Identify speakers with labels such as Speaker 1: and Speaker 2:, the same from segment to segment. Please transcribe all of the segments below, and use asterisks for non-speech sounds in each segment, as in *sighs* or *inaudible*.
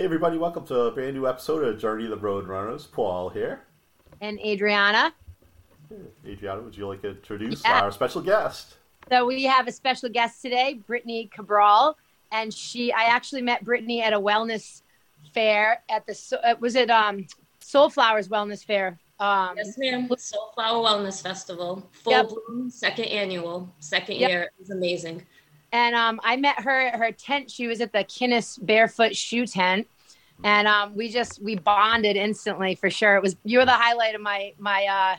Speaker 1: Hey everybody, welcome to a brand new episode of Journey of the Road Runners. Paul here.
Speaker 2: And Adriana.
Speaker 1: Adriana, would you like to introduce
Speaker 2: Yeah.
Speaker 1: our special guest?
Speaker 2: So we have a special guest today, Brittny Cabral, and she. I actually met Brittny at a wellness fair at the. Uh, Was it um Soulflowers Wellness Fair? Um,
Speaker 3: Yes, ma'am. Soulflower Wellness Festival, full
Speaker 2: Yep.
Speaker 3: bloom, second annual, second
Speaker 2: Yep.
Speaker 3: year. It was amazing.
Speaker 2: And um, I met her at her tent. She was at the Kinnis Barefoot Shoe Tent, and um, we just we bonded instantly for sure. It was you were the highlight of my my uh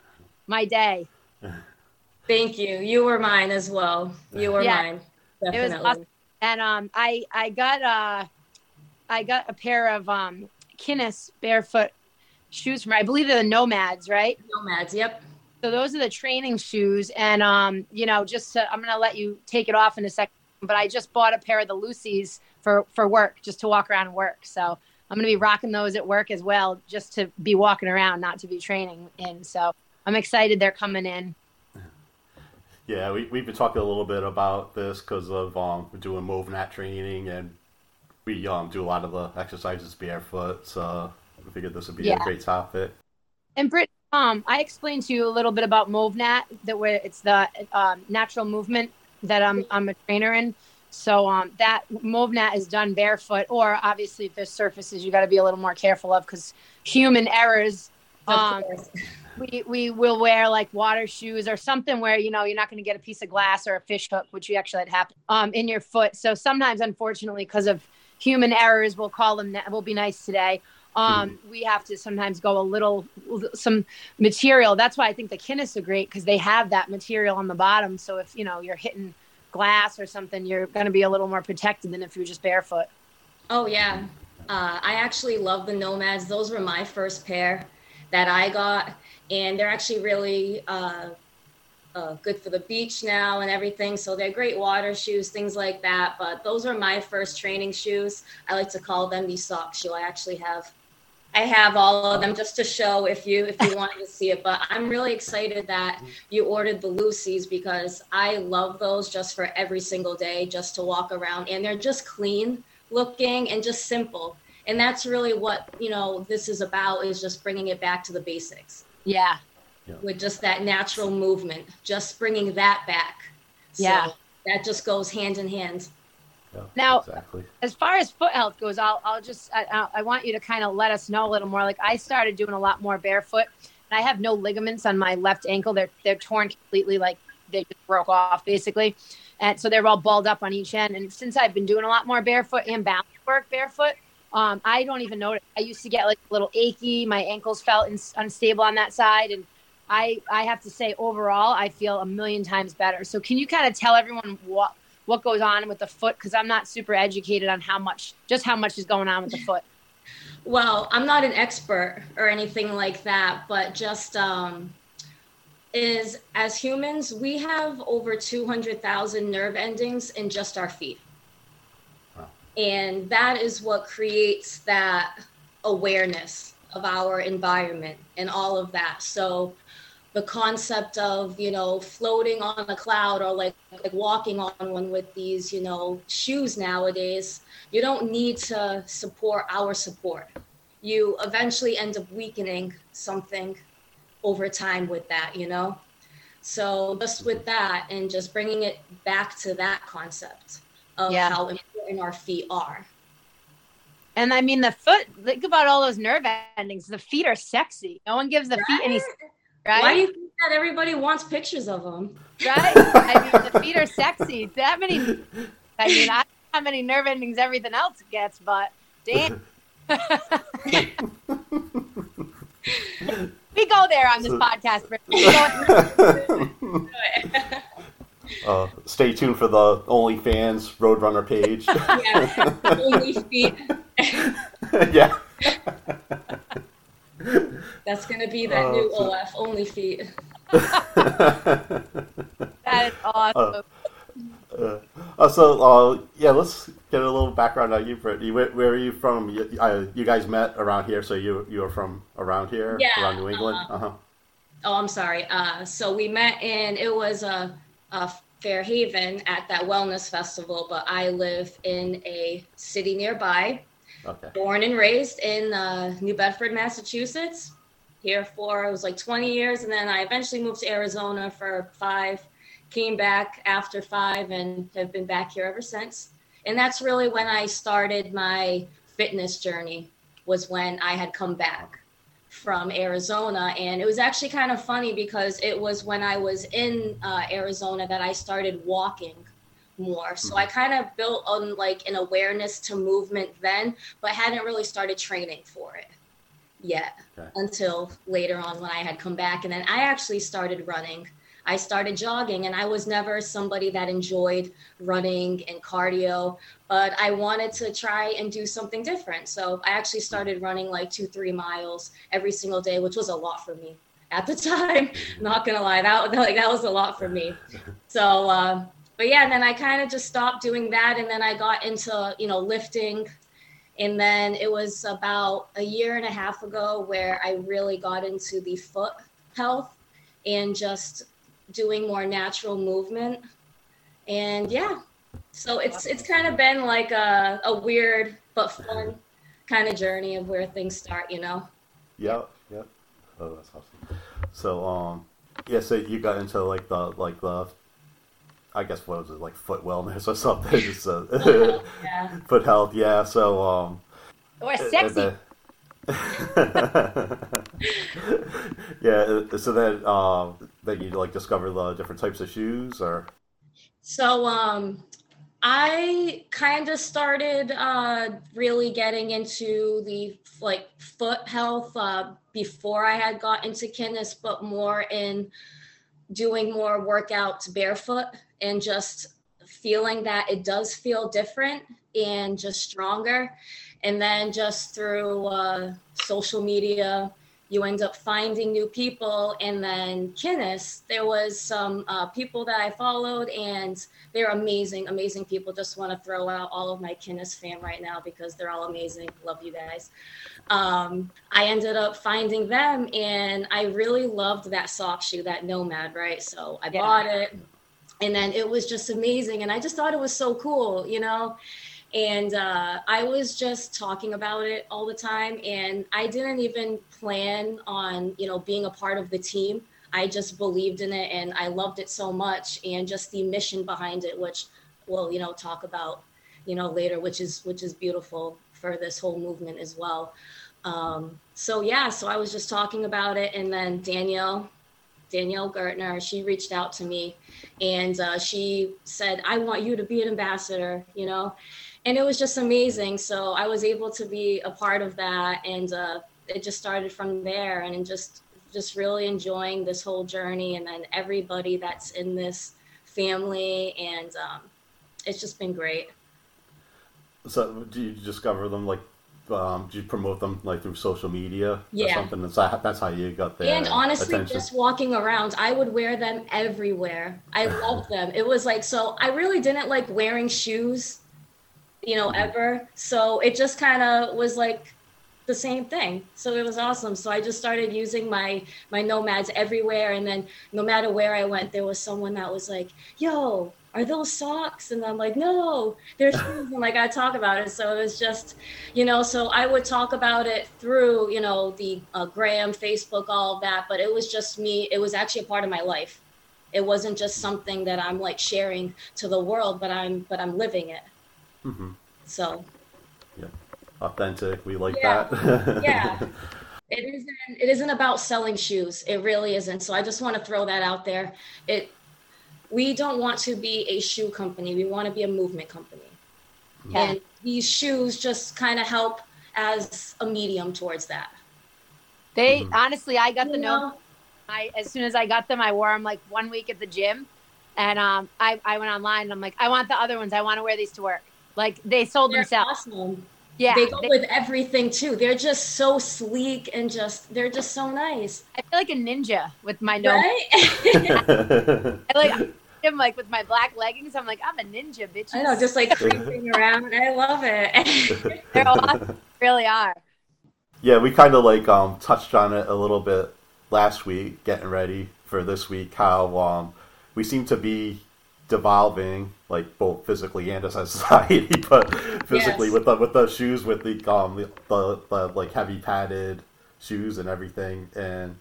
Speaker 2: my day. *laughs*
Speaker 3: Thank you. You were mine as well. You were
Speaker 2: Yeah.
Speaker 3: mine.
Speaker 2: was awesome. and um, I I got uh, I got a pair of um, Kinnis barefoot shoes from her. I believe they're the Nomads, right?
Speaker 3: Nomads. Yep.
Speaker 2: So those are the training shoes, and um, you know, just to, I'm gonna let you take it off in a second. But I just bought a pair of the Lucy's for for work, just to walk around and work. So I'm gonna be rocking those at work as well, just to be walking around, not to be training in. So I'm excited they're coming in.
Speaker 1: Yeah, we, we've been talking a little bit about this because of um, doing MovNat training and we um, do a lot of the exercises barefoot, so I figured this would be
Speaker 2: Yeah.
Speaker 1: a great topic.
Speaker 2: And Britt, um, I explained to you a little bit about MovNat, that where it's the um, natural movement that I'm I'm a trainer in. So um, that MovNat is done barefoot, or obviously if there's surfaces you got to be a little more careful of because human errors. Um, we we will wear like water shoes or something where you know you're not going to get a piece of glass or a fish hook, which you actually had happen um, in your foot. So sometimes, unfortunately, because of human errors, we'll call them. We'll be nice today. Um, we have to sometimes go a little some material. That's why I think the Kinnis are great because they have that material on the bottom. So if you know you're hitting glass or something, you're going to be a little more protected than if you're just barefoot.
Speaker 3: Oh yeah. Uh, I actually love the Nomads. Those were my first pair that I got, and they're actually really uh, uh, good for the beach now and everything. So they're great water shoes, things like that. But those are my first training shoes. I like to call them the sock shoe. I actually have, I have all of them just to show if you if you wanted to see it. But I'm really excited that you ordered the Lucy's because I love those just for every single day, just to walk around, and they're just clean looking and just simple. And that's really what you know this is about is just bringing it back to the basics
Speaker 2: Yeah,
Speaker 3: with just that natural movement, just bringing that back. So
Speaker 2: Yeah.
Speaker 3: that just goes hand in hand.
Speaker 1: Yeah,
Speaker 2: Now-
Speaker 1: exactly.
Speaker 2: as far as foot health goes, I'll, I'll just, I, I- want you to kind of let us know a little more. Like I started doing a lot more barefoot and I have no ligaments on my left ankle. They're, they're torn completely. Like they just broke off basically. And so they're all balled up on each end. And since I've been doing a lot more barefoot and balance work barefoot, um, I don't even notice. I used to get like a little achy. My ankles felt ins unstable on that side. And I, I have to say overall, I feel a million times better. So can you kind of tell everyone what, what goes on with the foot because I'm not super educated on how much, just how much is going on with the foot. *laughs*
Speaker 3: Well, I'm not an expert or anything like that, but just um, is as humans, we have over 200,000 nerve endings in just our feet.
Speaker 1: Wow.
Speaker 3: And that is what creates that awareness of our environment and all of that. So the concept of, you know, floating on a cloud or like, like walking on one with these, you know, shoes nowadays, you don't need to support our support. You eventually end up weakening something over time with that, you know? So just with that and just bringing it back to that concept of
Speaker 2: Yeah.
Speaker 3: how important our feet are.
Speaker 2: And I mean, the foot, think about all those nerve endings. The feet are sexy. No one gives the feet any, right?
Speaker 3: Why do you think that everybody wants pictures of them?
Speaker 2: right? I mean, the feet are sexy. That many, I mean, I don't know how many nerve endings everything else gets, but damn. *laughs* we go there on this podcast. Britt. *laughs*
Speaker 1: Uh, stay tuned for the OnlyFans Roadrunner page.
Speaker 3: yeah, only feet. *laughs*
Speaker 1: yeah.
Speaker 3: That's gonna be that
Speaker 1: Oh,
Speaker 3: new
Speaker 1: so-
Speaker 3: OF, only feet. *laughs*
Speaker 2: that is awesome.
Speaker 1: Uh, uh, so uh, yeah, let's get a little background on you, Brittny. Where, where are you from? You, uh, you guys met around here, so you you are from around here,
Speaker 3: Yeah,
Speaker 1: around New England.
Speaker 3: uh,
Speaker 1: Uh huh.
Speaker 3: Oh, I'm sorry. Uh, so we met in it was a, a Fairhaven at that wellness festival, but I live in a city nearby.
Speaker 1: Okay.
Speaker 3: Born and raised in uh, New Bedford, Massachusetts. Here for it was like 20 years, and then I eventually moved to Arizona for five. Came back after five, and have been back here ever since. And that's really when I started my fitness journey. Was when I had come back from Arizona. And it was actually kind of funny because it was when I was in uh, Arizona that I started walking more. So I mm-hmm. kind of built on like an awareness to movement then, but hadn't really started training for it yet
Speaker 1: Okay.
Speaker 3: until later on when I had come back. And then I actually started running. I started jogging, and I was never somebody that enjoyed running and cardio, but I wanted to try and do something different. So I actually mm-hmm. started running like two, three miles every single day, which was a lot for me at the *laughs* time. Mm-hmm. Not gonna lie, that like that was a lot for me. *laughs* So, uh, but yeah, and then I kind of just stopped doing that, and then I got into you know lifting, and then it was about a year and a half ago where I really got into the foot health and just doing more natural movement. And yeah, so it's it's kind of been like a, a weird but fun kind of journey of where things start, you know.
Speaker 1: Yep, yep. Oh, that's awesome. So, um, yeah, so you got into like the like the, I guess what was it like foot wellness or *laughs* something? Just, uh,
Speaker 3: Yeah. *laughs* *laughs*
Speaker 1: foot health, yeah. So, um,
Speaker 2: Or
Speaker 1: and
Speaker 2: sexy.
Speaker 1: yeah. So then, um, then you like discover the different types of shoes, or
Speaker 3: So um I kind of started uh really getting into the like foot health uh before I had got into Kinnis, but more in doing more workouts barefoot and just feeling that it does feel different and just stronger. And then just through uh, social media, you end up finding new people. And then Kinnis, there was some uh, people that I followed, and they're amazing, amazing people. Just want to throw out all of my Kinnis fam right now because they're all amazing. Love you guys. Um, I ended up finding them, and I really loved that sock shoe, that Nomad, right? So I
Speaker 2: Yeah.
Speaker 3: bought it, and then it was just amazing, and I just thought it was so cool, you know and uh, I was just talking about it all the time, and I didn't even plan on you know being a part of the team. I just believed in it, and I loved it so much, and just the mission behind it, which we'll you know talk about you know later, which is which is beautiful for this whole movement as well. Um, so yeah, so I was just talking about it, and then Danielle. Danielle Gertner, she reached out to me and uh, she said, I want you to be an ambassador, you know? And it was just amazing. So I was able to be a part of that, and uh, it just started from there, and just just really enjoying this whole journey, and then everybody that's in this family, and um, it's just been great.
Speaker 1: so do you discover them like? Um, do you promote them like through social media or
Speaker 3: Yeah.
Speaker 1: something? That's how, that's how you got there.
Speaker 3: and honestly,
Speaker 1: attention.
Speaker 3: just walking around, I would wear them everywhere. I *laughs* loved them. It was like so. I really didn't like wearing shoes, you know, ever. So it just kind of was like the same thing. So it was awesome. So I just started using my my nomads everywhere, and then no matter where I went, there was someone that was like, "Yo." Are those socks? And I'm like, no, they're *laughs* shoes. And like, I talk about it. So it was just, you know, so I would talk about it through, you know, the uh, gram, Facebook, all of that. But it was just me. It was actually a part of my life. It wasn't just something that I'm like sharing to the world, but I'm, but I'm living it.
Speaker 1: Mhm.
Speaker 3: So yeah,
Speaker 1: authentic. We like
Speaker 3: Yeah.
Speaker 1: that.
Speaker 3: yeah, *laughs* it isn't. It isn't about selling shoes. It really isn't. So I just want to throw that out there. It. We don't want to be a shoe company. We want to be a movement company.
Speaker 2: Yeah.
Speaker 3: And these shoes just kind of help as a medium towards that.
Speaker 2: They
Speaker 1: Mhm.
Speaker 2: honestly, I got the
Speaker 3: You
Speaker 2: no.
Speaker 3: know?
Speaker 2: I as soon as I got them, I wore them like one week at the gym, and um, I I went online and I'm like, I want the other ones. I want to wear these to work. Like they sold
Speaker 3: They're
Speaker 2: themselves.
Speaker 3: awesome.
Speaker 2: Yeah,
Speaker 3: they go
Speaker 2: they-
Speaker 3: with everything too. They're just so sleek and just they're just so nice.
Speaker 2: I feel like a ninja with my no.
Speaker 3: Right? *laughs*
Speaker 2: I like I'm like with my black leggings. I'm like I'm a ninja, bitch.
Speaker 3: I know, just like creeping *laughs* around. I love it. *laughs*
Speaker 2: They're awesome. really are.
Speaker 1: Yeah, we kind of like um touched on it a little bit last week, getting ready for this week. How um we seem to be devolving, like both physically and as a *laughs* society, but physically
Speaker 3: Yes.
Speaker 1: with the with the shoes with the um the, the, the like heavy padded shoes and everything, and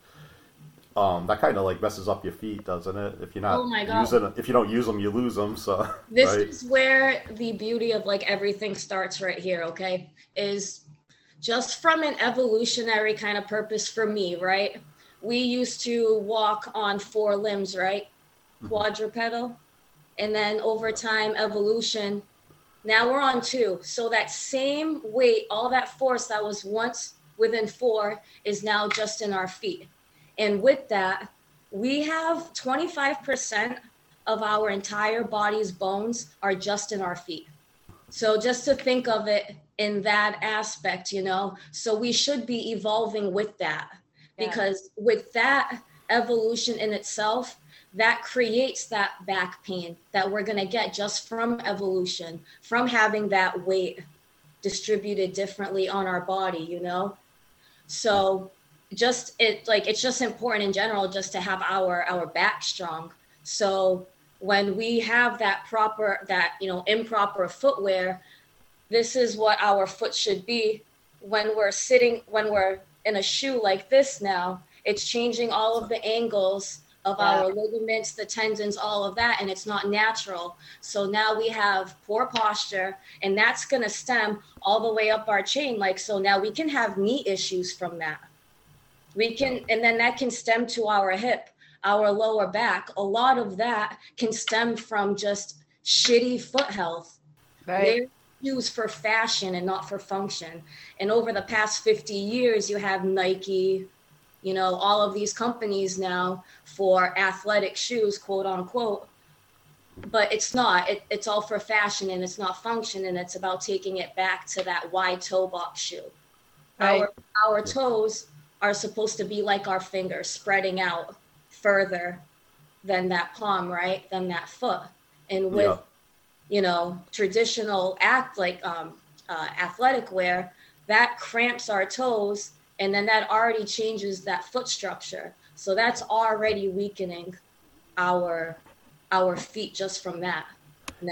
Speaker 1: um that kind of like messes up your feet, doesn't it? If you're not
Speaker 3: Oh my God.
Speaker 1: using if you don't use them, you lose them. So *laughs*
Speaker 3: This
Speaker 1: right?
Speaker 3: is where the beauty of like everything starts right here, okay? Is just from an evolutionary kind of purpose for me, right? We used to walk on four limbs, right? Quadrupedal. And then over time, evolution. Now we're on two. So that same weight, all that force that was once within four is now just in our feet. And with that, we have 25% of our entire body's bones are just in our feet. So just to think of it in that aspect, you know, so we should be evolving with that
Speaker 2: Yeah.
Speaker 3: because with that evolution in itself, that creates that back pain that we're going to get just from evolution, from having that weight distributed differently on our body, you know? So just it like it's just important in general just to have our our back strong. So when we have that proper that you know improper footwear, this is what our foot should be when we're sitting when we're in a shoe like this now. It's changing all of the angles of
Speaker 2: Yeah.
Speaker 3: our ligaments, the tendons, all of that, and it's not natural. So now we have poor posture, and that's going to stem all the way up our chain. Like, so now we can have knee issues from that. We can, and then that can stem to our hip, our lower back. A lot of that can stem from just shitty foot health.
Speaker 2: Right.
Speaker 3: They're used for fashion and not for function. And over the past 50 years, you have Nike, you know, all of these companies now for athletic shoes, quote unquote. But it's not. It, it's all for fashion and it's not function. And it's about taking it back to that wide toe box shoe.
Speaker 2: Right.
Speaker 3: Our, our toes are supposed to be like our fingers, spreading out further than that palm, right? Than that foot. And with
Speaker 1: Yeah.
Speaker 3: you know, traditional act like um, uh, athletic wear, that cramps our toes, and then that already changes that foot structure. So that's already weakening our our feet just from that.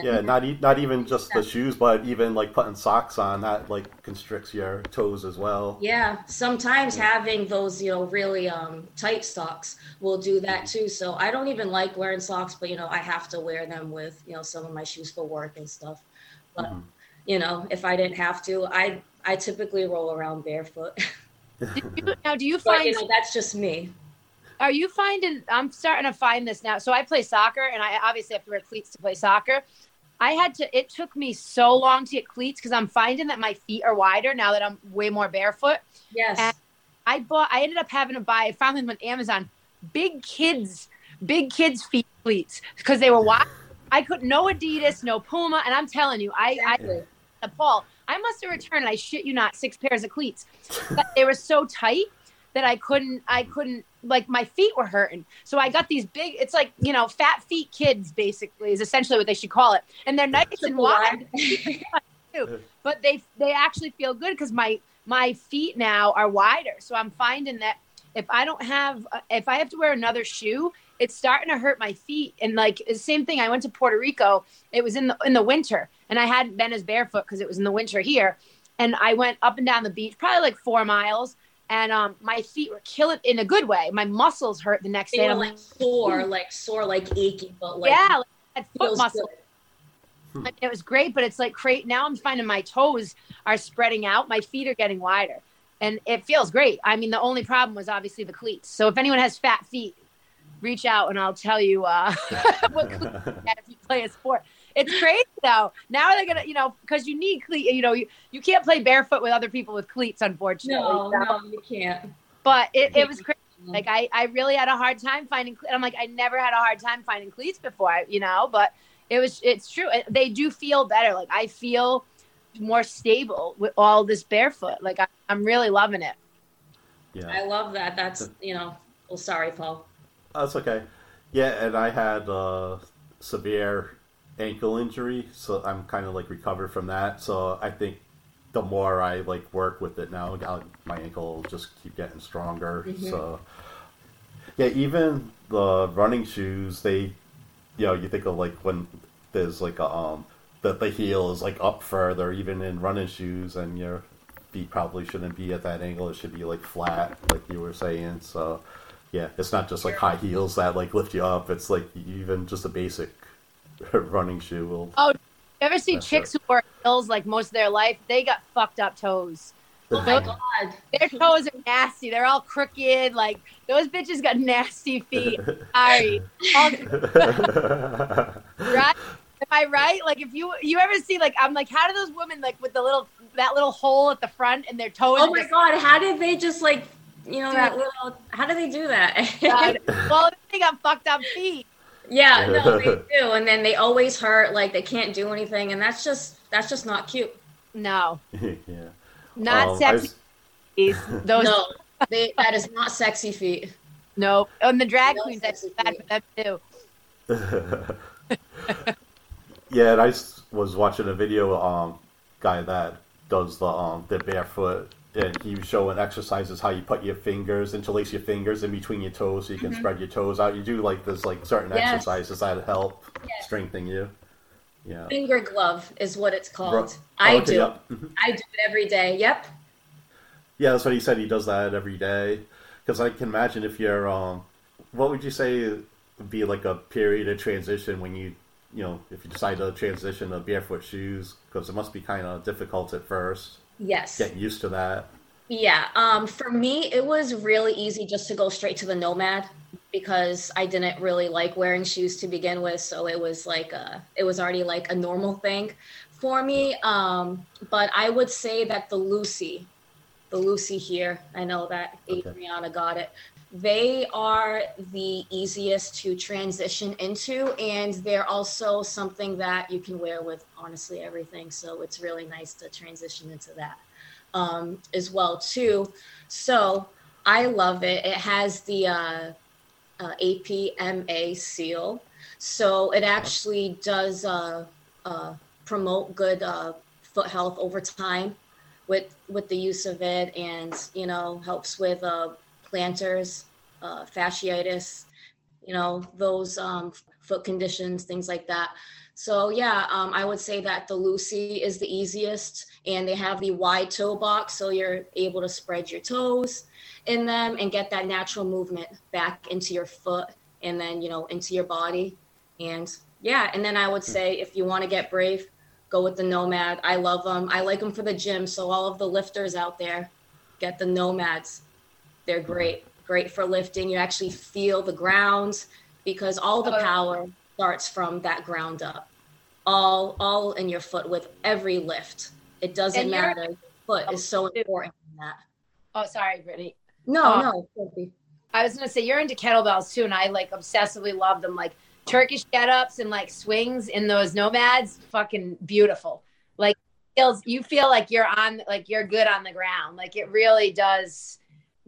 Speaker 1: Yeah, not e- not even just the shoes, but even like putting socks on that like constricts your toes as well.
Speaker 3: Yeah, sometimes having those, you know, really um, tight socks will do that too. So I don't even like wearing socks, but you know, I have to wear them with, you know, some of my shoes for work and stuff. But
Speaker 1: Mhm.
Speaker 3: you know, if I didn't have to, I I typically roll around barefoot. *laughs*
Speaker 2: Did you, *laughs* now, do you
Speaker 3: but
Speaker 2: find
Speaker 3: you know, that's just me.
Speaker 2: are you finding i'm starting to find this now so i play soccer and i obviously have to wear cleats to play soccer i had to it took me so long to get cleats because i'm finding that my feet are wider now that i'm way more barefoot
Speaker 3: Yes.
Speaker 2: And- i bought i ended up having to buy i found them on amazon big kids big kids feet cleats because they were wide i could no adidas no puma and i'm telling you i i
Speaker 3: exactly.
Speaker 2: the Paul, I must have returned, I shit you not, six pairs of cleats. But they were so tight that I couldn't, I couldn't, like my feet were hurting. So I got these big, it's like, you know, fat feet kids basically is essentially what they should call it. And they're nice and wide, *laughs*
Speaker 3: wide.
Speaker 2: but they, they actually feel good because my, my feet now are wider. So I'm finding that if I don't have, if I have to wear another shoe, it's starting to hurt my feet. And like the same thing, I went to Puerto Rico. It was in the in the winter, and I hadn't been as barefoot because it was in the winter here. And I went up and down the beach, probably like four miles, and um, my feet were killing in a good way. My muscles hurt the next
Speaker 3: they
Speaker 2: day.
Speaker 3: were
Speaker 2: I'm
Speaker 3: like
Speaker 2: like,
Speaker 3: sore, like sore, like aching, but like
Speaker 2: yeah, like, I had foot
Speaker 3: feels
Speaker 2: muscle. I mean, it was great, but it's like great. Now I'm finding my toes are spreading out. My feet are getting wider, and it feels great. I mean, the only problem was obviously the cleats. So if anyone has fat feet, reach out and I'll tell you uh, *laughs* what cleats you get if you play a sport. It's crazy though. Now they're gonna, you know, because you need cleat. You know, you, you can't play barefoot with other people with cleats, unfortunately.
Speaker 3: No,
Speaker 2: So-
Speaker 3: no, you can't.
Speaker 2: But it, it was crazy. Like I, I really had a hard time finding. cle- I'm like, I never had a hard time finding cleats before, you know. But it was, it's true. They do feel better. Like I feel more stable with all this barefoot. Like I, I'm really loving it.
Speaker 1: Yeah.
Speaker 3: I love that. That's you know. Well, sorry, Paul.
Speaker 1: That's okay. Yeah, and I had a severe ankle injury, so I'm kind of like recovered from that. So I think the more I like work with it now, my ankle will just keep getting stronger.
Speaker 3: Mhm.
Speaker 1: So yeah, even the running shoes, they you know, you think of like when there's like a um that the heel is like up further, even in running shoes, and your feet probably shouldn't be at that angle. It should be like flat, like you were saying. So, yeah, it's not just like high heels that like lift you up. It's like even just a basic *laughs* running shoe will.
Speaker 2: Oh, you ever see
Speaker 1: That's
Speaker 2: chicks who wear heels like most of their life? They got fucked up toes.
Speaker 3: Oh my god.
Speaker 2: Their toes are nasty. They're all crooked. Like those bitches got *laughs* nasty feet. Sorry. *laughs* right? Am I right? Like if you you ever see like I'm like how do those women like with the little that little hole at the front and their toes?
Speaker 3: Oh my
Speaker 2: just-
Speaker 3: god, how did they just like you know that little how do they do that?
Speaker 2: God. well, they got fucked up feet.
Speaker 3: Yeah, *laughs* no, they do. And then they always hurt, like they can't do anything, and that's just that's just not cute.
Speaker 2: No, *laughs*
Speaker 1: yeah.
Speaker 2: not
Speaker 1: Um,
Speaker 2: sexy. feet. Those
Speaker 3: No, *laughs* they, that is not sexy feet.
Speaker 2: no. And the drag
Speaker 3: No
Speaker 2: queens, that's
Speaker 3: sexy
Speaker 2: bad
Speaker 3: feet.
Speaker 2: for them too.
Speaker 1: yeah, and I was watching a video um guy that does the um the barefoot and he was showing exercises how you put your fingers interlace your fingers in between your toes so you can spread your toes out. You do like this like certain
Speaker 3: Mm-hmm. Yes.
Speaker 1: exercises that help
Speaker 3: Yes.
Speaker 1: strengthen you. Yeah.
Speaker 3: Finger glove is what it's called.
Speaker 1: Ro-
Speaker 3: I
Speaker 1: okay,
Speaker 3: do.
Speaker 1: yep. Mhm.
Speaker 3: I do it every day. Yep.
Speaker 1: Yeah, that's what he said. He does that every day. Because I can imagine if you're, um, what would you say would be like a period of transition when you, you know, if you decide to transition to barefoot shoes? Because it must be kind of difficult at first,
Speaker 3: Yes.
Speaker 1: Get used to that.
Speaker 3: Yeah, um, for me, it was really easy just to go straight to the Nomad because I didn't really like wearing shoes to begin with. So it was like a, it was already like a normal thing for me. Um, but I would say that the Lucy, the Lucy here, I know that
Speaker 1: Okay.
Speaker 3: Adriana got it. They are the easiest to transition into, and they're also something that you can wear with honestly everything. So it's really nice to transition into that um, as well too. So I love it. It has the uh, uh, APMA seal, so it actually does uh, uh, promote good uh, foot health over time with with the use of it, and you know helps with uh, plantar, uh, fasciitis, you know those um, foot conditions, things like that. So yeah, um, I would say that the Lucy is the easiest, and they have the wide toe box, so you're able to spread your toes in them and get that natural movement back into your foot, and then you know into your body, and yeah, and then I would say if you want to get brave, go with the Nomad. I love them. I like them for the gym. So all of the lifters out there, get the Nomads. They're great, great for lifting. You actually feel the ground because all the
Speaker 2: Oh.
Speaker 3: power starts from that ground up all all in your foot with every lift it doesn't
Speaker 2: And
Speaker 3: matter your foot is so oh. important in that
Speaker 2: Oh, sorry, Brittny.
Speaker 3: no
Speaker 2: Oh.
Speaker 3: no
Speaker 2: I was gonna say you're into kettlebells too, and I like obsessively love them. Like Turkish get ups and like swings in those nomads, fucking beautiful. Like feels you feel like you're on like you're good on the ground. Like it really does.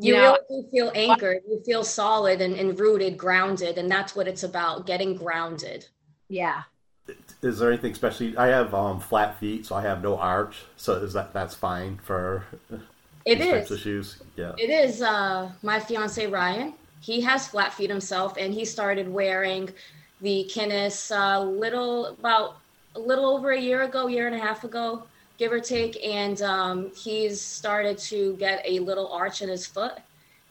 Speaker 3: You,
Speaker 2: You know,
Speaker 3: really feel anchored you feel solid and, and rooted grounded and that's what it's about getting grounded
Speaker 2: yeah.
Speaker 1: Is there anything especially? I have um, flat feet, so I have no arch. So is that that's fine for
Speaker 3: It
Speaker 1: these types of shoes? Yeah.
Speaker 3: It is uh, my fiance Ryan. He has flat feet himself, and he started wearing the Kinnis a little about a little over a year ago, year and a half ago, give or take. And um, he's started to get a little arch in his foot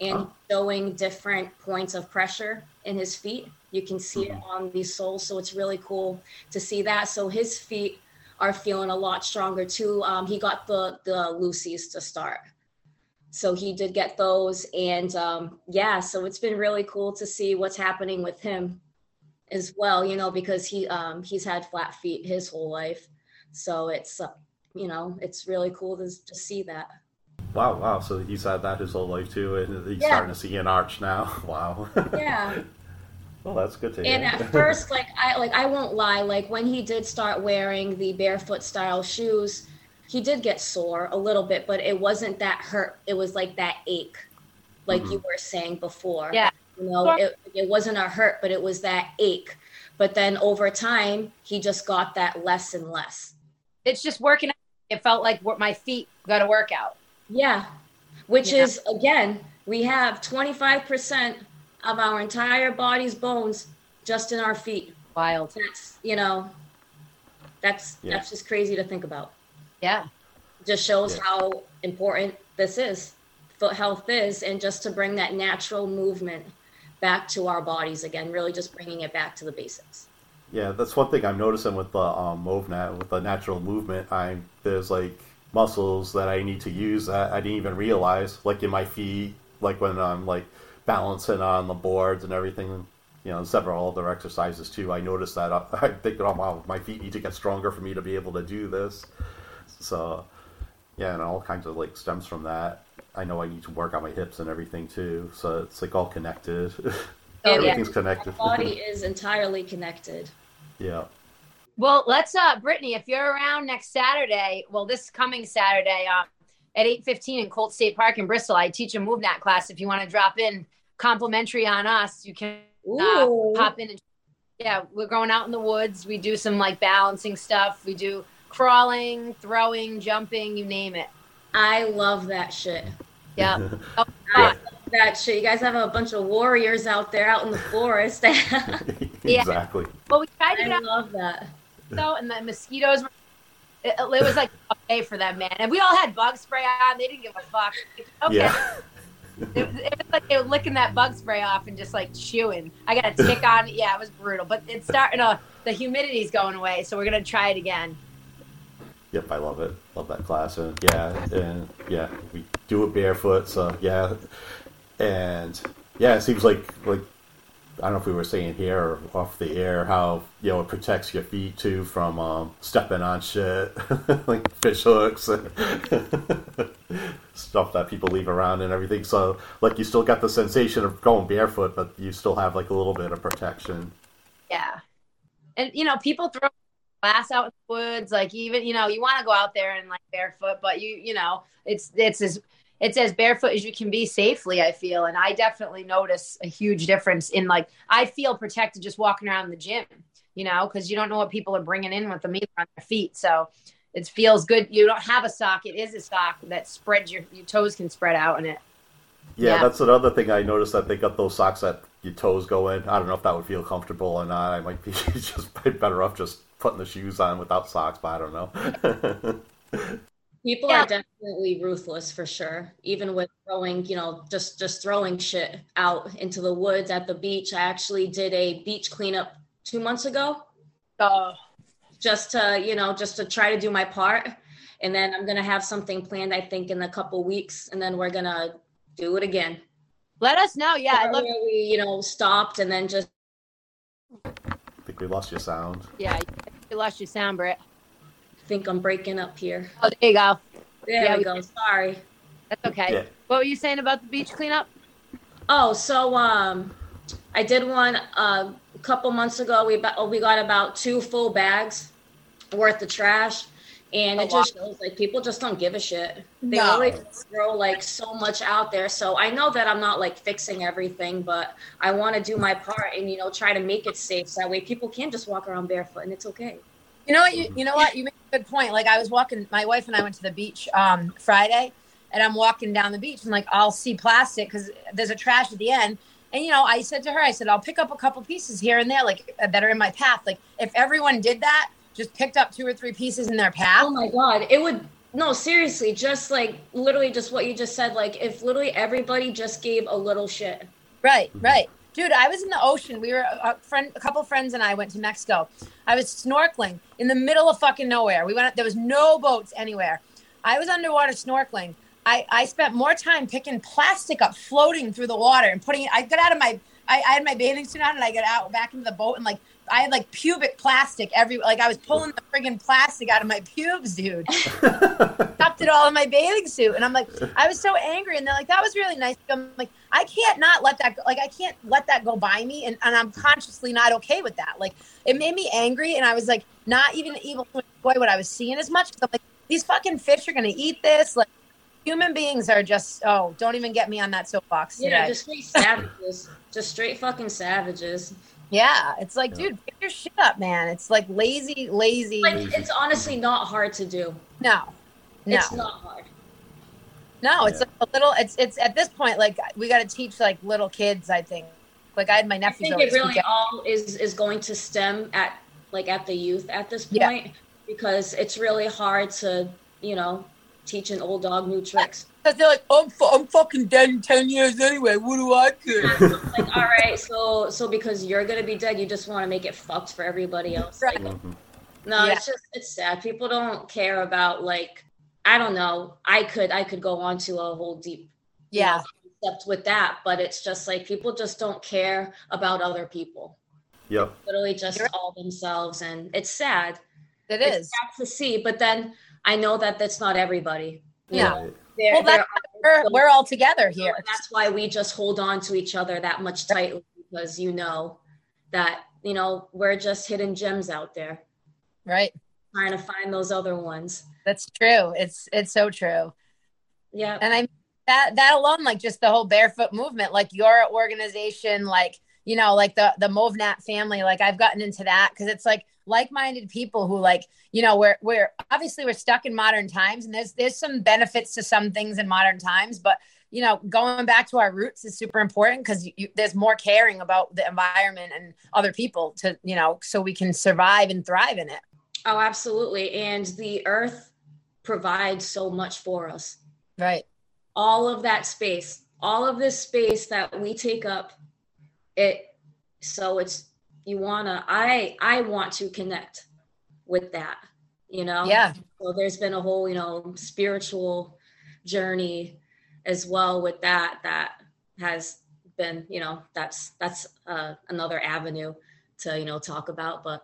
Speaker 3: and
Speaker 1: Oh.
Speaker 3: showing different points of pressure in his feet. You can see it on the soles, so it's really cool to see that. So his feet are feeling a lot stronger too. Um, he got the the Lucy's to start so he did get those and um, yeah so it's been really cool to see what's happening with him as well you know because he um, he's had flat feet his whole life so it's uh, you know it's really cool to, to see that
Speaker 1: Wow, wow. So he's had that his whole life too, and he's
Speaker 3: Yeah.
Speaker 1: starting to see an arch now. *laughs* Wow.
Speaker 3: yeah *laughs*
Speaker 1: well, that's good to hear.
Speaker 3: and at first like i like i won't lie like when he did start wearing the barefoot style shoes he did get sore a little bit but it wasn't that hurt it was like that ache like mm-hmm. you were saying before
Speaker 2: Yeah.
Speaker 3: you know it, it wasn't a hurt but it was that ache but then over time he just got that less and less
Speaker 2: It's just working. Out. It felt like my feet got a workout.
Speaker 3: yeah which
Speaker 2: Yeah.
Speaker 3: is again we have 25% of our entire body's bones just in our feet
Speaker 2: Wild.
Speaker 3: That's you know, that's
Speaker 1: Yeah.
Speaker 3: that's just crazy to think about.
Speaker 2: Yeah.
Speaker 3: Just shows
Speaker 1: Yeah.
Speaker 3: how important this is, foot health is, and just to bring that natural movement back to our bodies again. Really, just bringing it back to the basics.
Speaker 1: Yeah, that's one thing I'm noticing with the um, MovNat, with the natural movement. I there's like muscles that I need to use that I didn't even realize, like in my feet, like when I'm like balancing on the boards and everything. You know, several other exercises too. I noticed that *laughs* I, I'm thinking, oh wow, my feet need to get stronger for me to be able to do this. So, yeah, and all kinds of like stems from that. I know I need to work on my hips and everything too. So it's like all connected. *laughs*
Speaker 2: Oh, yeah.
Speaker 1: Everything's connected.
Speaker 3: Our body is entirely connected.
Speaker 1: yeah.
Speaker 2: Well, let's uh Brittany, if you're around next Saturday, well this coming Saturday um at 8:15 in Colt State Park in Bristol, I teach a MovNat class. If you want to drop in complimentary on us, you can uh, pop in and yeah, we're going out in the woods. We do some like balancing stuff. We do crawling, throwing, jumping, you name it.
Speaker 3: I love that shit.
Speaker 2: Yeah. *laughs* Oh,
Speaker 1: Yeah.
Speaker 3: Love that shit. You guys have a bunch of warriors out there out in the forest.
Speaker 2: Yeah. *laughs* *laughs*
Speaker 1: exactly.
Speaker 2: well, we tried to get out
Speaker 3: love that.
Speaker 2: though, and the mosquitoes were. It, it was like okay for them, man. And we all had bug spray on. They didn't give a fuck. Okay.
Speaker 1: Yeah.
Speaker 2: It, it was like they were licking that bug spray off and just like chewing. I got a tick on. Yeah, it was brutal. But it's starting to. The humidity's going away, so we're gonna try it again.
Speaker 1: Yep, I love it. Love that class, and yeah, and yeah, we do it barefoot. So yeah, and yeah, it seems like like I don't know if we were saying here or off the air how you know it protects your feet too from um, stepping on shit *laughs* like fish hooks and *laughs* stuff that people leave around and everything. So like you still got the sensation of going barefoot, but you still have like a little bit of protection.
Speaker 2: Yeah. And you know, people throw glass out in the woods, like even, you know, you want to go out there and like barefoot, but you, you know, it's it's as it's as barefoot as you can be safely, I feel. And I definitely notice a huge difference in like I feel protected just walking around the gym, you know, because you don't know what people are bringing in with them either on their feet. So it feels good. You don't have a sock. It is a sock that spreads your your toes can spread out in it.
Speaker 1: Yeah,
Speaker 2: Yeah.
Speaker 1: that's another thing I noticed that they got those socks that your toes go in. I don't know if that would feel comfortable or not. I might be *laughs* just better off just putting the shoes on without socks, but I don't know. *laughs*
Speaker 3: People
Speaker 2: Yeah.
Speaker 3: are definitely ruthless for sure. Even with throwing, you know, just just throwing shit out into the woods at the beach. I actually did a beach cleanup two months ago,
Speaker 2: So
Speaker 3: just to you know, just to try to do my part. And then I'm gonna have something planned. I think in a couple weeks, and then we're gonna do it again.
Speaker 2: let us know. Yeah, I love.
Speaker 3: We, you know, stopped and then just
Speaker 1: I think we lost your sound.
Speaker 2: Yeah, you lost your sound, Britt.
Speaker 3: Think I'm breaking up here.
Speaker 2: Oh, there you go.
Speaker 3: There
Speaker 2: Yeah,
Speaker 3: we
Speaker 2: we
Speaker 3: go. Sorry.
Speaker 2: That's okay.
Speaker 1: Yeah.
Speaker 2: What were you saying about the beach cleanup?
Speaker 3: Oh, so um, I did one uh, a couple months ago. We about, we got about two full bags worth of trash, and
Speaker 2: Oh,
Speaker 3: it just shows like people just don't give a shit. They
Speaker 2: No.
Speaker 3: always throw like so much out there. So I know that I'm not like fixing everything, but I want to do my part and you know try to make it safe so that way people can just walk around barefoot and it's okay.
Speaker 2: You know what? You, you know what? You make a good point. Like I was walking, my wife and I went to the beach um, Friday, and I'm walking down the beach, and like I'll see plastic because there's a trash at the end. And you know, I said to her, I said, I'll pick up a couple pieces here and there, like uh, that are in my path. Like if everyone did that, just picked up two or three pieces in their path.
Speaker 3: Oh my god, it would no seriously, just like literally just what you just said. Like if literally everybody just gave a little shit.
Speaker 2: Right, right. Dude, I was in the ocean. We were a friend, a couple friends, and I went to Mexico. I was snorkeling in the middle of fucking nowhere. We went. There was no boats anywhere. I was underwater snorkeling. I, I spent more time picking plastic up, floating through the water, and putting. I got out of my. I, I had my bathing suit on, and I got out back into the boat, and like I had like pubic plastic every. Like I was pulling the friggin' plastic out of my pubes, dude *laughs* stuffed it all in my bathing suit. And I'm like, I was so angry. And they're like, that was really nice. I'm like, I can't not let that go. Like, I can't let that go by me. And, and I'm consciously not okay with that. Like, it made me angry. And I was like, not even able to enjoy what I was seeing as much. Cause I'm like, these fucking fish are going to eat this. Like, human beings are just, oh, don't even get me on that soapbox
Speaker 3: Yeah,
Speaker 2: today.
Speaker 3: just straight savages. just straight fucking savages.
Speaker 2: Yeah. It's like,
Speaker 1: Yeah.
Speaker 2: dude, pick your shit up, man. It's like lazy, lazy.
Speaker 3: Like it's honestly not hard to do.
Speaker 2: no. No.
Speaker 3: It's not hard.
Speaker 2: No, it's
Speaker 1: Yeah.
Speaker 2: like a little. It's it's at this point like we got to teach like little kids. I think Like I had my
Speaker 3: nephew.
Speaker 2: I
Speaker 3: think it really all is is going to stem at like at the youth at this
Speaker 2: Yeah.
Speaker 3: point because it's really hard to you know teach an old dog new tricks.
Speaker 2: Because they're like, I'm, fu- I'm fucking dead in 10 years anyway. What do I care?
Speaker 3: like all right, so so because you're gonna be dead, you just want to make it fucked for everybody else.
Speaker 2: Right.
Speaker 3: Like,
Speaker 1: Mhm.
Speaker 3: no,
Speaker 2: Yeah.
Speaker 3: it's just it's sad. People don't care about like I don't know. I could I could go on to a whole deep you
Speaker 2: Yeah.
Speaker 3: know, concept with that, but it's just like people just don't care about other people.
Speaker 1: Yep.
Speaker 3: Literally just
Speaker 2: You're-
Speaker 3: all themselves, and it's sad.
Speaker 2: It
Speaker 3: it's
Speaker 2: is.
Speaker 3: sad to see, but then I know that that's not everybody.
Speaker 2: Yeah.
Speaker 1: Right.
Speaker 3: There-
Speaker 2: Well, that's We're, we're all together here.
Speaker 3: That's why we just hold on to each other that much tightly because you know that you know we're just hidden gems out there
Speaker 2: Right.
Speaker 3: trying to find those other ones.
Speaker 2: That's true. It's it's so true.
Speaker 3: Yeah,
Speaker 2: And I that that alone, like just the whole barefoot movement, like your organization, like you know, like the the MovNat family, like I've gotten into that because it's like like-minded people who like you know we're we're obviously we're stuck in modern times and there's there's some benefits to some things in modern times but you know going back to our roots is super important because there's more caring about the environment and other people to you know so we can survive and thrive in it
Speaker 3: oh, absolutely. And the earth provides so much for us.
Speaker 2: right
Speaker 3: all of that space, all of this space that we take up, it so it's you wanna I I want to connect with that, you know?
Speaker 2: yeah
Speaker 3: So there's been a whole, you know, spiritual journey as well with that that has been, you know, that's that's uh, another avenue to, you know, talk about. But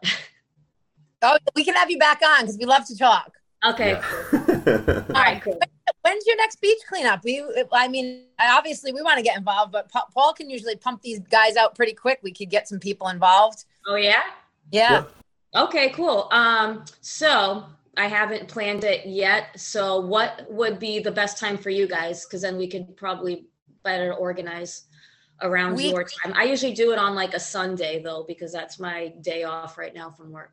Speaker 2: oh we can have you back on because we love to talk
Speaker 3: okay,
Speaker 1: Yeah.
Speaker 3: cool. *laughs* all right, cool.
Speaker 2: When's your next beach cleanup? We, I mean, obviously we want to get involved, but Pa- Paul can usually pump these guys out pretty quick. We could get some people involved.
Speaker 3: Oh yeah?
Speaker 2: Yeah.
Speaker 1: Yep.
Speaker 3: Okay, cool. Um, so I haven't planned it yet. So what would be the best time for you guys? Because then we could probably better organize around
Speaker 2: We-
Speaker 3: your time. I usually do it on like a Sunday though, because that's my day off right now from work.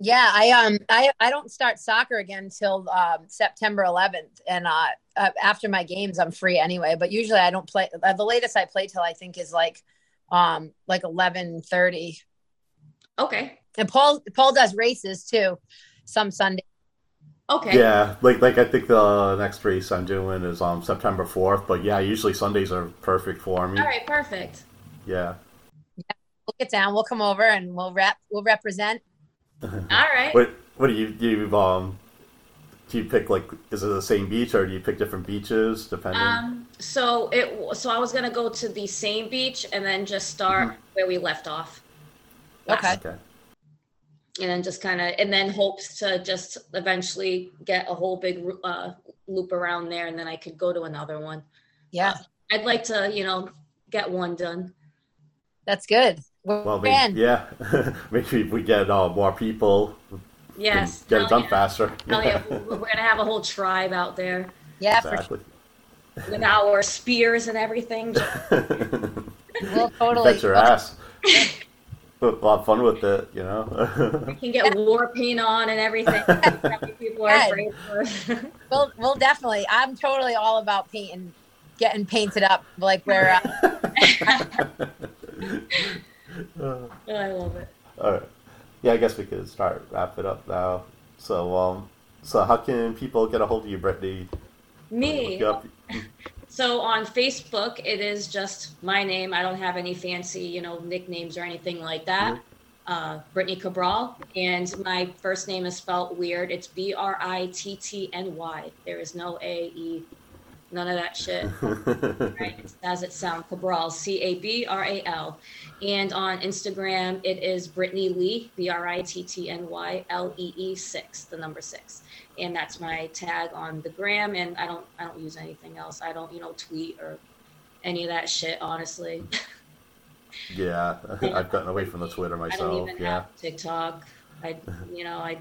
Speaker 2: Yeah, I um I I don't start soccer again till um, September 11th, and uh, uh, after my games I'm free anyway. But usually I don't play. Uh, the latest I play till I think is like um like 11:30.
Speaker 3: Okay.
Speaker 2: And Paul Paul does races too, some Sunday.
Speaker 3: Okay.
Speaker 1: Yeah, like like I think the next race I'm doing is on September fourth. But yeah, usually Sundays are perfect for me.
Speaker 3: All right. Perfect.
Speaker 1: Yeah.
Speaker 2: We'll get down. We'll come over and we'll rep. We'll represent.
Speaker 3: All right.
Speaker 1: What what do you do? You, um, do you pick like is it the same beach or do you pick different beaches depending?
Speaker 3: Um, so it so I was gonna go to the same beach and then just start where we left off.
Speaker 2: Okay.
Speaker 1: okay.
Speaker 3: and then just kind of and then hopes to just eventually get a whole big uh, loop around there and then i could go to another one
Speaker 2: Yeah,
Speaker 3: i'd like to you know get one done
Speaker 2: that's good. We're
Speaker 1: Well, maybe, yeah, *laughs* maybe if we get uh, more people,
Speaker 3: yes
Speaker 1: get
Speaker 3: hell
Speaker 1: it done
Speaker 3: yeah.
Speaker 1: faster. *laughs*
Speaker 3: Hell yeah. we're we're gonna have a whole tribe out there
Speaker 2: Yeah, for
Speaker 1: exactly.
Speaker 3: with our spears and everything *laughs*
Speaker 2: We'll totally.
Speaker 1: Bet your ass. a lot of fun with it, you know.
Speaker 3: we can get war paint on and everything people are afraid for
Speaker 2: We'll, we'll definitely. I'm totally all about painting, getting painted up. Like where uh,
Speaker 1: Uh,
Speaker 3: i love it
Speaker 1: All right. Yeah, I guess we could start wrap it up now. So, um, so how can people get a hold of you, Brittny?
Speaker 3: me. *laughs* So on Facebook, it is just my name. I don't have any fancy, you know, nicknames or anything like that. Uh, Brittny Cabral, and my first name is spelled weird. It's B R I T T N Y. There is no A E, none of that shit. *laughs* Right? It's as it sounds, Cabral, C A B R A L. And on Instagram, it is Brittny Lee, B R I T T N Y L E E six, the number six and that's my tag on the gram and i don't i don't use anything else i don't you know tweet or any of that shit honestly
Speaker 1: yeah, *laughs* I've gotten away from the Twitter *laughs*
Speaker 3: i don't
Speaker 1: myself.
Speaker 3: even
Speaker 1: Yeah.
Speaker 3: have tiktok i you know i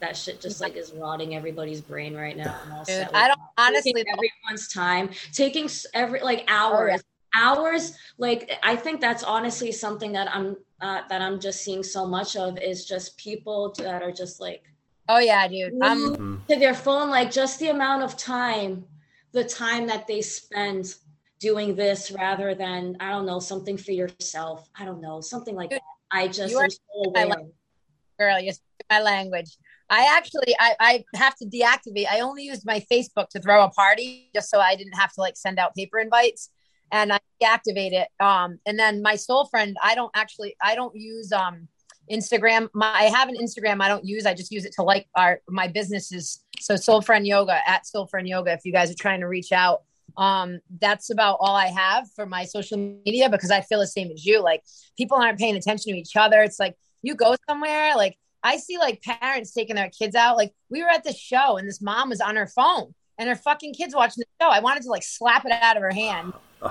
Speaker 3: that shit just like is rotting everybody's brain right now I'm
Speaker 2: dude, I don't honestly.
Speaker 3: Taking everyone's time taking every like
Speaker 2: Oh,
Speaker 3: hours hours like i think that's honestly something that i'm uh, that i'm just seeing so much of is just people that are just like
Speaker 2: Oh yeah, dude. I'm
Speaker 1: Mhm.
Speaker 3: to their phone like just the amount of time the time that they spend doing this rather than I don't know something for yourself. I don't know something like that. I just
Speaker 2: You are-
Speaker 3: so aware.
Speaker 2: like- Girl, you're my language. I actually, I, I have to deactivate. I only used my Facebook to throw a party just so I didn't have to like send out paper invites, and I deactivate it. Um, and then my soul friend, I don't actually, I don't use um Instagram. My, I have an Instagram I don't use. I just use it to like our my businesses. So Soul Friend Yoga at Soul Friend Yoga. If you guys are trying to reach out, um, that's about all I have for my social media because I feel the same as you. Like people aren't paying attention to each other. It's like you go somewhere, like I see like parents taking their kids out. Like we were at the show and this mom was on her phone and her fucking kids watching the show. I wanted to like slap it out of her hand. *sighs*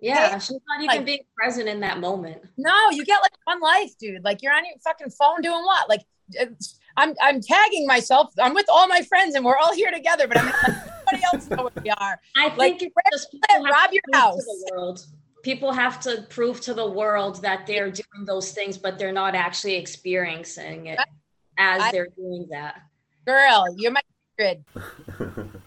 Speaker 3: yeah, she's not even
Speaker 2: like-
Speaker 3: being present in that moment.
Speaker 2: No, you get like one life, dude. Like you're on your fucking phone doing what? Like uh, I'm I'm tagging myself. I'm with all my friends and we're all here together, but I'm everybody else know where we are. *laughs*
Speaker 3: I
Speaker 2: Like,
Speaker 3: think it's
Speaker 2: Brett
Speaker 3: just
Speaker 2: Pitt, rob your house.
Speaker 3: to the world. People have to prove to the world that they're doing those things, but they're not actually experiencing it as
Speaker 2: I-
Speaker 3: they're doing that.
Speaker 2: Girl, you're my grid. *laughs*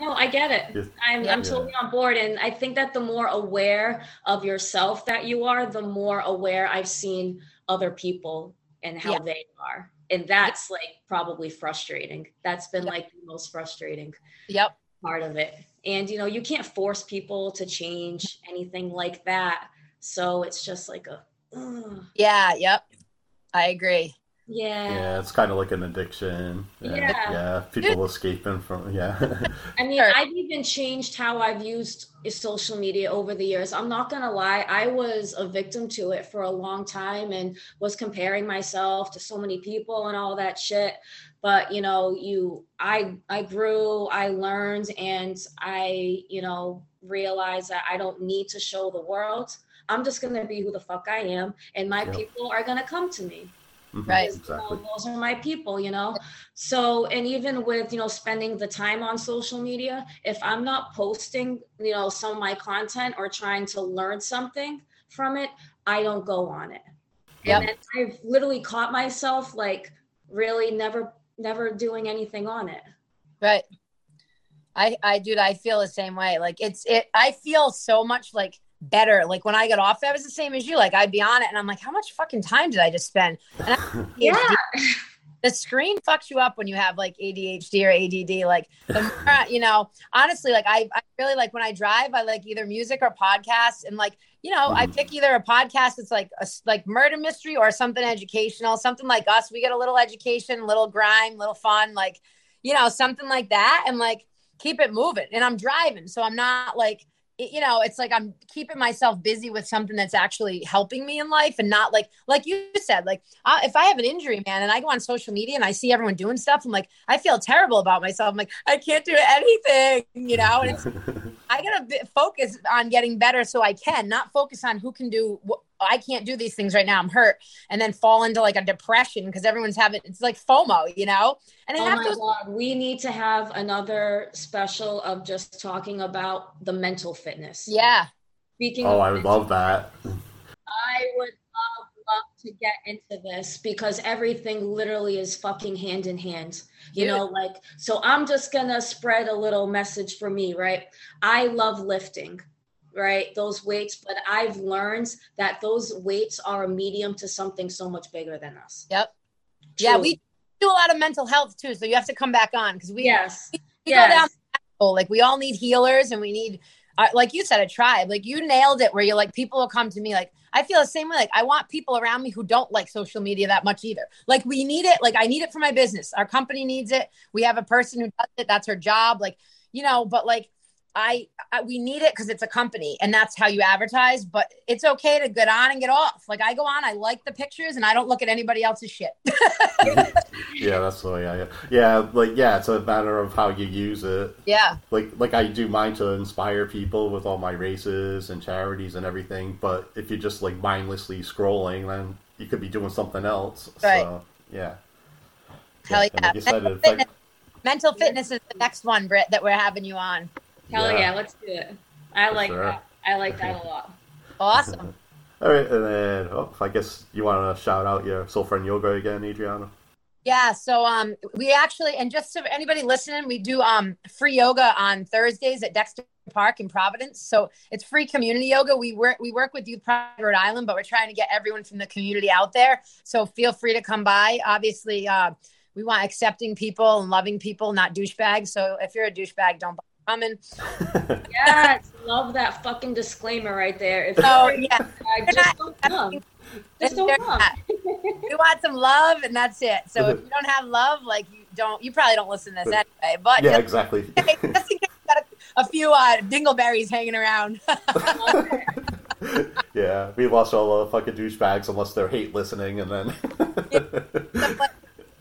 Speaker 3: No, I get it. I'm,
Speaker 2: Yeah.
Speaker 3: I'm totally on board. And I think that the more aware of yourself that you are, the more aware I've seen other people and how
Speaker 2: Yeah.
Speaker 3: they are. And that's like probably frustrating. That's been
Speaker 2: Yeah.
Speaker 3: like the most frustrating
Speaker 2: Yep.
Speaker 3: part of it. And you know, you can't force people to change anything like that. So it's just like a ugh,
Speaker 2: Yeah, yep. I agree.
Speaker 3: Yeah.
Speaker 1: yeah, it's kind of like an addiction. And,
Speaker 3: Yeah.
Speaker 1: yeah, people escaping from yeah.
Speaker 3: I mean,
Speaker 2: Sure.
Speaker 3: I've even changed how I've used social media over the years. I'm not gonna lie, I was a victim to it for a long time and was comparing myself to so many people and all that shit. But you know, you I I grew, I learned, and I, you know, realized that I don't need to show the world. I'm just gonna be who the fuck I am, and my
Speaker 1: Yeah.
Speaker 3: people are gonna come to me
Speaker 1: Mhm,
Speaker 2: Right.
Speaker 1: Exactly.
Speaker 3: those are my people you know so and even with you know spending the time on social media if i'm not posting you know some of my content or trying to learn something from it i don't go on it
Speaker 2: Yep.
Speaker 3: and i've literally caught myself like really never never doing anything on it
Speaker 2: Right. I I dude, I feel the same way. Like it's it I feel so much like better. Like when I got off, that was the same as you. Like I'd be on it and I'm like, how much fucking time did I just spend? And I, *laughs*
Speaker 3: yeah
Speaker 2: the screen fucks you up when you have like ADHD or ADD. Like the more, you know, honestly, like I, I really like when I drive, I like either music or podcasts, and like you know, I
Speaker 1: Mhm.
Speaker 2: pick either a podcast that's like a like murder mystery or something educational, something like us. We get a little education, little grime, little fun, like you know, something like that, and like keep it moving. And I'm driving, so I'm not like you know, it's like I'm keeping myself busy with something that's actually helping me in life and not like, like you said, like I, if I have an injury, man, and I go on social media and I see everyone doing stuff, I'm like, I feel terrible about myself. I'm like, I can't do anything, you know, and it's, *laughs* I gotta be, focus on getting better so I can, not focus on who can do. wh- I can't do these things right now. I'm hurt, and then fall into like a depression because everyone's having. It's like FOMO, you know. And I
Speaker 3: oh
Speaker 2: have
Speaker 3: my
Speaker 2: those.
Speaker 3: god we need to have another special of just talking about the mental fitness
Speaker 2: Yeah,
Speaker 3: speaking
Speaker 1: oh,
Speaker 3: of
Speaker 1: I would love that.
Speaker 3: I would love, love to get into this because everything literally is fucking hand in hand. You
Speaker 2: Dude.
Speaker 3: know, like, so I'm just gonna spread a little message for me, right? I love lifting, right? Those weights, but I've learned that those weights are a medium to something so much bigger than us.
Speaker 2: Yep. yeah. We do a lot of mental health too, so you have to come back on because we
Speaker 3: yes,
Speaker 2: we go down
Speaker 3: yes.
Speaker 2: Like we all need healers and we need uh, like you said a tribe like you nailed it where you're like people will come to me like i feel the same way like i want people around me who don't like social media that much either. Like we need it like i need it for my business. Our company needs it. We have a person who does it. That's her job like you know but like I, I we need it because it's a company and that's how you advertise but it's okay to get on and get off like i go on i like the pictures and i don't look at anybody else's shit *laughs*
Speaker 1: Yeah, that's the way I. Yeah, like yeah, it's a matter of how you use it.
Speaker 2: yeah
Speaker 1: Like like I do mine to inspire people with all my races and charities and everything. But if you're just like mindlessly scrolling, then you could be doing something else.
Speaker 2: Right.
Speaker 1: So yeah.
Speaker 2: Hell yeah.
Speaker 1: Said,
Speaker 2: Mental
Speaker 1: it's like,
Speaker 2: fitness, mental fitness is the next one britt that we're having you on
Speaker 3: Hell
Speaker 1: Yeah.
Speaker 3: yeah. let's do it. I
Speaker 1: For
Speaker 3: like
Speaker 1: sure.
Speaker 3: that. I like that a *laughs* lot.
Speaker 2: awesome
Speaker 1: all right, and then oh, I guess you want to shout out your soul friend yoga again, Adriana.
Speaker 2: Yeah, so um we actually and just so anybody listening, we do um free yoga on Thursdays at Dexter Park in Providence. So it's free community yoga. We work we work with Youth Pride Rhode Island, but we're trying to get everyone from the community out there. So feel free to come by. Obviously, uh we want accepting people and loving people, not douchebags. So if you're a douchebag, don't bother coming.
Speaker 3: Yes, love that fucking disclaimer right there. If
Speaker 2: So
Speaker 3: you're
Speaker 2: yeah,
Speaker 3: a douchebag, just don't come. Just don't come. *laughs*
Speaker 2: we want some love and that's it. So if you don't have love, like you don't you probably don't listen to this anyway. But
Speaker 1: Yeah,
Speaker 2: just,
Speaker 1: exactly. *laughs*
Speaker 2: just in case you got a, a few uh dingleberries hanging around. *laughs*
Speaker 1: yeah, we lost all the fucking douchebags unless they're hate listening, and then.
Speaker 2: but,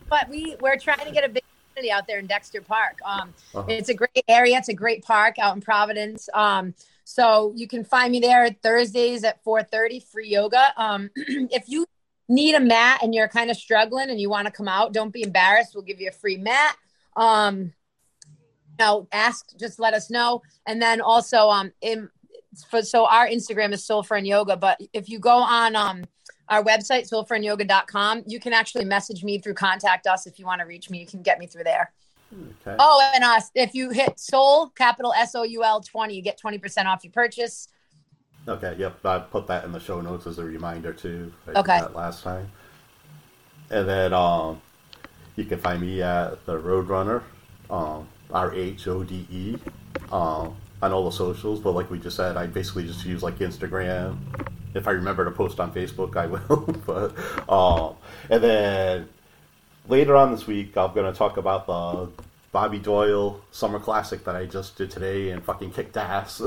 Speaker 2: but we we're trying to get a big community out there in Dexter Park. Um,
Speaker 1: Uh-huh.
Speaker 2: it's a great area. It's a great park out in Providence. Um, so you can find me there Thursdays at 4:30 free yoga. Um, *clears throat* if you need a mat and you're kind of struggling and you want to come out, don't be embarrassed. We'll give you a free mat. Um, you know, ask, just let us know. And then also, um, in for so our Instagram is Soul Friend Yoga, but if you go on um our website, soulfriendyoga.com, you can actually message me through contact us if you want to reach me. You can get me through there.
Speaker 1: okay.
Speaker 2: Oh, and uh, if you hit Soul, capital S O U L 20, you get 20% off your purchase.
Speaker 1: Okay, yep. I put that in the show notes as a reminder too. I
Speaker 2: Okay.
Speaker 1: last time. And then um, you can find me at the Roadrunner, um, R H O D E, um, on all the socials. But like we just said, I basically just use like Instagram. If I remember to post on Facebook, I *laughs* will. but um, and then later on this week, I'm going to talk about the Bobby Doyle Summer Classic that I just did today and fucking kicked ass.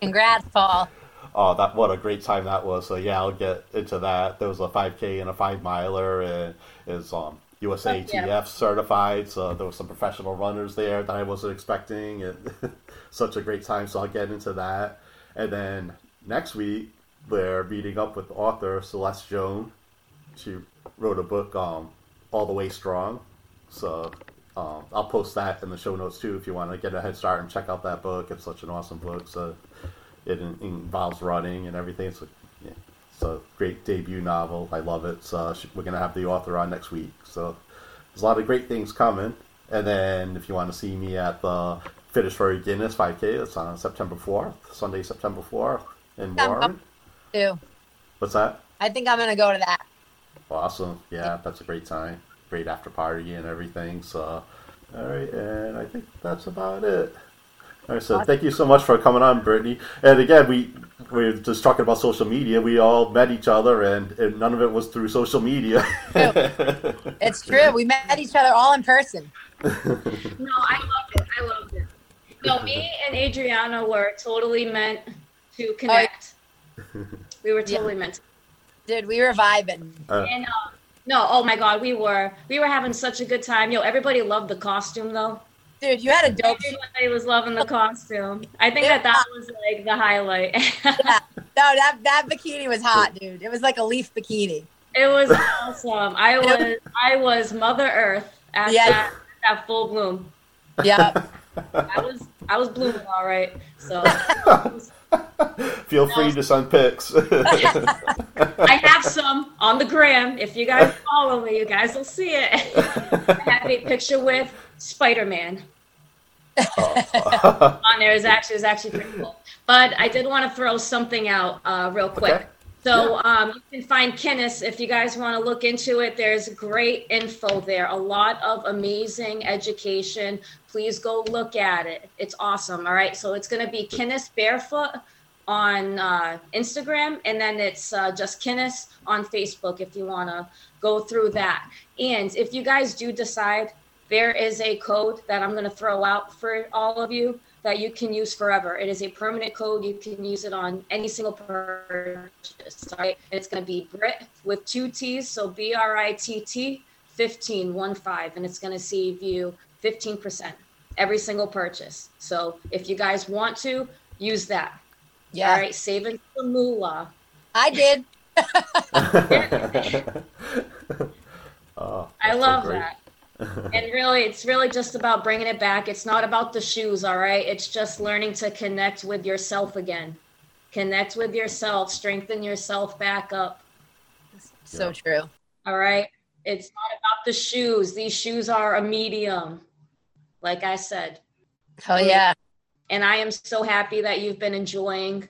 Speaker 2: Congrats, Paul.
Speaker 1: Oh, that what a great time that was! So yeah, I'll get into that. There was a 5K and a five miler, and is um USATF
Speaker 3: Yeah.
Speaker 1: certified. So there was some professional runners there that I wasn't expecting, and *laughs* such a great time. So I'll get into that. And then next week they're meeting up with author Celeste Joan. She wrote a book, um, All the Way Strong. So um, I'll post that in the show notes too if you want to get a head start and check out that book. It's such an awesome book. So it in, involves running and everything. It's a, yeah, it's a great debut novel. I love it. So we're gonna have the author on next week. So there's a lot of great things coming. And then if you want to see me at the Finish for Guinness 5K, it's on September 4th, Sunday, September 4th in
Speaker 2: Yeah,
Speaker 1: Warren.
Speaker 2: Too.
Speaker 1: What's that?
Speaker 2: I think I'm going to go to that.
Speaker 1: Awesome. Yeah, that's a great time. Great after party and everything. So, all right, and I think that's about it. All right, so thank you so much for coming on, Brittny. And again, we we were just talking about social media. We all met each other, and, and none of it was through social media.
Speaker 2: It's *laughs* true. We met each other all in person. *laughs*
Speaker 3: No, I loved it. I loved it. No, me and Adriana were totally meant to connect. We were totally meant to.
Speaker 2: Dude, we were vibing.
Speaker 1: Uh,
Speaker 3: And uh, no, oh my god, we were we were having such a good time. Yo, everybody loved the costume though.
Speaker 2: Dude, you had a dope.
Speaker 3: Everybody was loving the costume. I think that that was like the highlight.
Speaker 2: No, that that bikini was hot, dude. It was like a leaf bikini.
Speaker 3: it was awesome. I was I was Mother Earth at
Speaker 2: Yeah.
Speaker 3: that, at full bloom.
Speaker 2: Yeah.
Speaker 3: I was I was blooming all right. So *laughs* *laughs*
Speaker 1: feel free to send pics. *laughs*
Speaker 3: I have some on the gram. If you guys follow me, you guys will see it. *laughs* I have a picture with Spider Man on there. Is actually is actually pretty cool. But I did want to throw something out uh, real quick.
Speaker 1: Okay.
Speaker 3: So um, you can find Kinnis if you guys want to look into it. There's great info there, a lot of amazing education. Please go look at it. It's awesome. All right. So it's going to be Kinnis Barefoot on uh, Instagram, and then it's uh, just Kinnis on Facebook if you want to go through that. And if you guys do decide, there is a code that I'm going to throw out for all of you that you can use forever. It is a permanent code. You can use it on any single purchase. All right. It's going to be Brit with two T's. So B R I T T 15, one five, and it's going to save you 15% every single purchase. So if you guys want to, use that.
Speaker 2: Yeah.
Speaker 3: All right. Saving the moolah.
Speaker 2: I did.
Speaker 1: Oh, *laughs* *laughs*
Speaker 3: I
Speaker 1: that's so
Speaker 3: love that. *laughs* and really, it's really just about bringing it back. It's not about the shoes, all right? It's just learning to connect with yourself again. Connect with yourself, strengthen yourself back up,
Speaker 2: So
Speaker 1: Yeah.
Speaker 2: true.
Speaker 3: all right? It's not about the shoes. These shoes are a medium, like I said.
Speaker 2: Oh yeah.
Speaker 3: And I am so happy that you've been enjoying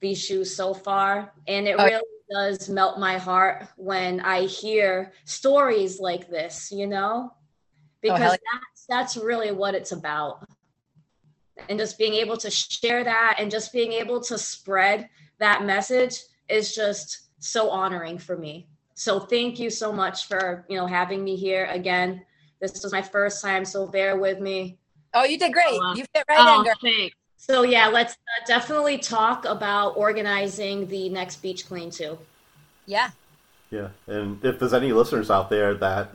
Speaker 3: these shoes so far. And it
Speaker 2: Oh.
Speaker 3: really does melt my heart when I hear stories like this, you know? Because
Speaker 2: Oh,
Speaker 3: that's that's really what it's about. And just being able to share that and just being able to spread that message is just so honoring for me. So thank you so much for, you know, having me here again. This was my first time, so bear with me.
Speaker 2: Oh, you did great.
Speaker 3: Oh,
Speaker 2: You fit right
Speaker 3: Oh,
Speaker 2: in, girl.
Speaker 3: thanks. So yeah, let's uh, definitely talk about organizing the next beach clean too.
Speaker 2: Yeah.
Speaker 1: Yeah, and if there's any listeners out there that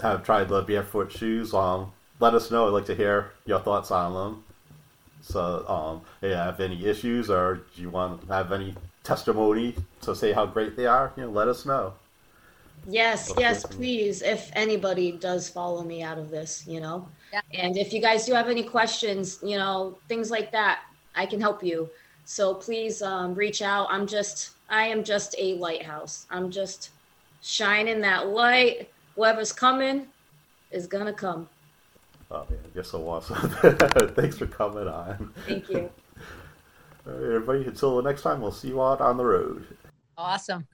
Speaker 1: have tried the barefoot shoes, um, let us know. I'd like to hear your thoughts on them. So, um, if you have any issues or do you want to have any testimony to say how great they are, you know, let us know.
Speaker 3: Yes,
Speaker 1: Okay.
Speaker 3: yes, please. If anybody does follow me out of this, you know,
Speaker 2: Yeah.
Speaker 3: and if you guys do have any questions, you know, things like that, I can help you. So please um, reach out. I'm just, I am just a lighthouse. I'm just shining that light. Whoever's coming is gonna come.
Speaker 1: Oh, man, you're so awesome. Thanks for coming on.
Speaker 3: Thank you. *laughs*
Speaker 1: All right, everybody, until the next time, we'll see you out on the road.
Speaker 2: Awesome.